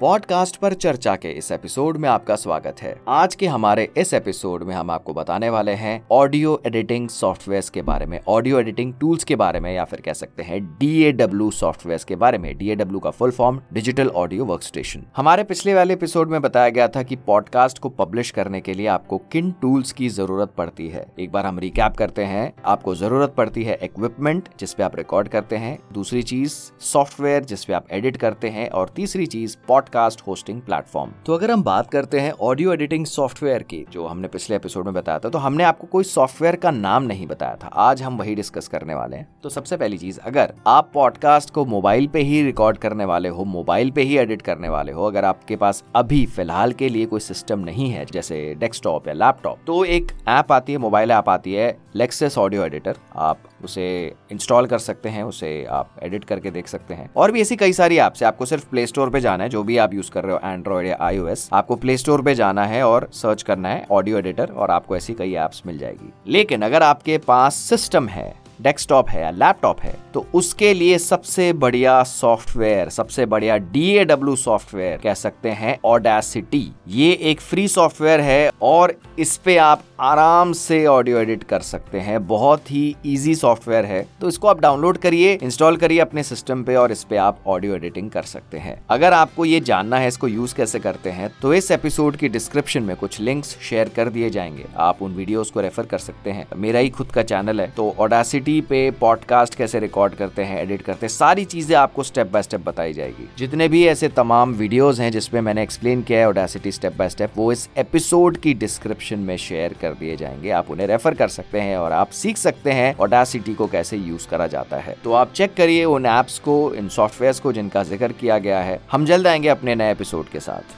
Podcast पर चर्चा के इस एपिसोड में आपका स्वागत है। आज के हमारे इस एपिसोड में हम आपको बताने वाले हैं ऑडियो एडिटिंग सॉफ्टवेयर के बारे में, ऑडियो एडिटिंग टूल्स के बारे में या फिर कह सकते हैं डीएडब्ल्यू सॉफ्टवेयर के बारे में डीएडब्ल्यू का full form digital audio work station हमारे पिछले वाले एपिसोड में बताया गया था की पॉडकास्ट को पब्लिश करने के लिए आपको किन टूल्स की ज़रूरत पड़ती है। एक बार हम रिकैप करते हैं, आपको ज़रूरत पड़ती है इक्विपमेंट जिसपे आप रिकॉर्ड करते हैं। दूसरी चीज़ सॉफ्टवेयर जिसपे आप एडिट करते हैं। और तीसरी चीज़ पॉड पॉडकास्ट होस्टिंग प्लेटफॉर्म तो अगर हम बात करते हैं ऑडियो एडिटिंग सॉफ्टवेयर की, जो हमने पिछले एपिसोड में बताया था तो हमने आपको कोई सॉफ्टवेयर का नाम नहीं बताया था। आज हम वही डिस्कस करने वाले हैं। तो सबसे पहली चीज़, अगर आप पॉडकास्ट को मोबाइल पे ही रिकॉर्ड करने वाले हो मोबाइल पे ही एडिट करने वाले हो, अगर आपके पास अभी फ़िलहाल के लिए कोई सिस्टम नहीं है, जैसे डेस्कटॉप या लैपटॉप तो एक ऐप आती है मोबाइल ऐप आती है लेक्सेस ऑडियो एडिटर आप उसे इंस्टॉल कर सकते हैं, उसे आप एडिट करके देख सकते हैं। और भी ऐसी कई सारी ऐप्स है, आपको सिर्फ़ प्ले स्टोर पे जाना है, जो भी आप यूज़ कर रहे हो एंड्रॉइड या आईओएस आपको प्ले स्टोर पे जाना है और सर्च करना है ऑडियो एडिटर और आपको ऐसी कई एप्स मिल जाएगी। लेकिन अगर आपके पास सिस्टम है डेस्कटॉप है या लैपटॉप है तो उसके लिए सबसे बढ़िया सॉफ्टवेयर सबसे बढ़िया डीएडब्ल्यू सॉफ्टवेयर कह सकते हैं ऑडेसिटी ये एक फ्री सॉफ्टवेयर है और इस पे आप आराम से ऑडियो एडिट कर सकते हैं। बहुत ही इजी सॉफ्टवेयर है। तो इसको आप डाउनलोड करिए इंस्टॉल करिए अपने सिस्टम पे और इस पे आप ऑडियो एडिटिंग कर सकते हैं। अगर आपको ये जानना है, इसको यूज़ कैसे करते हैं तो इस एपिसोड की डिस्क्रिप्शन में कुछ लिंक्स शेयर कर दिए जाएँगे। आप उन वीडियोस को रेफर कर सकते हैं। मेरा ही खुद का चैनल है। तो ओटीटी पे पॉडकास्ट कैसे रिकॉर्ड करते हैं एडिट करते हैं, सारी चीज़ें आपको स्टेप बाय स्टेप बताई जाएगी। जितने भी ऐसे तमाम वीडियोज़ हैं जिसपे मैंने एक्सप्लेन किया है ओडासिटी स्टेप बाय स्टेप वो इस एपिसोड की डिस्क्रिप्शन में शेयर कर दिए जाएँगे। आप उन्हें रेफर कर सकते हैं और आप सीख सकते हैं ओडासिटी को कैसे यूज़ करा जाता है। तो आप चेक करिए उन एप्स को, इन सॉफ्टवेयर को जिनका ज़िक्र किया गया है। हम जल्द आएँगे अपने नए एपिसोड के साथ।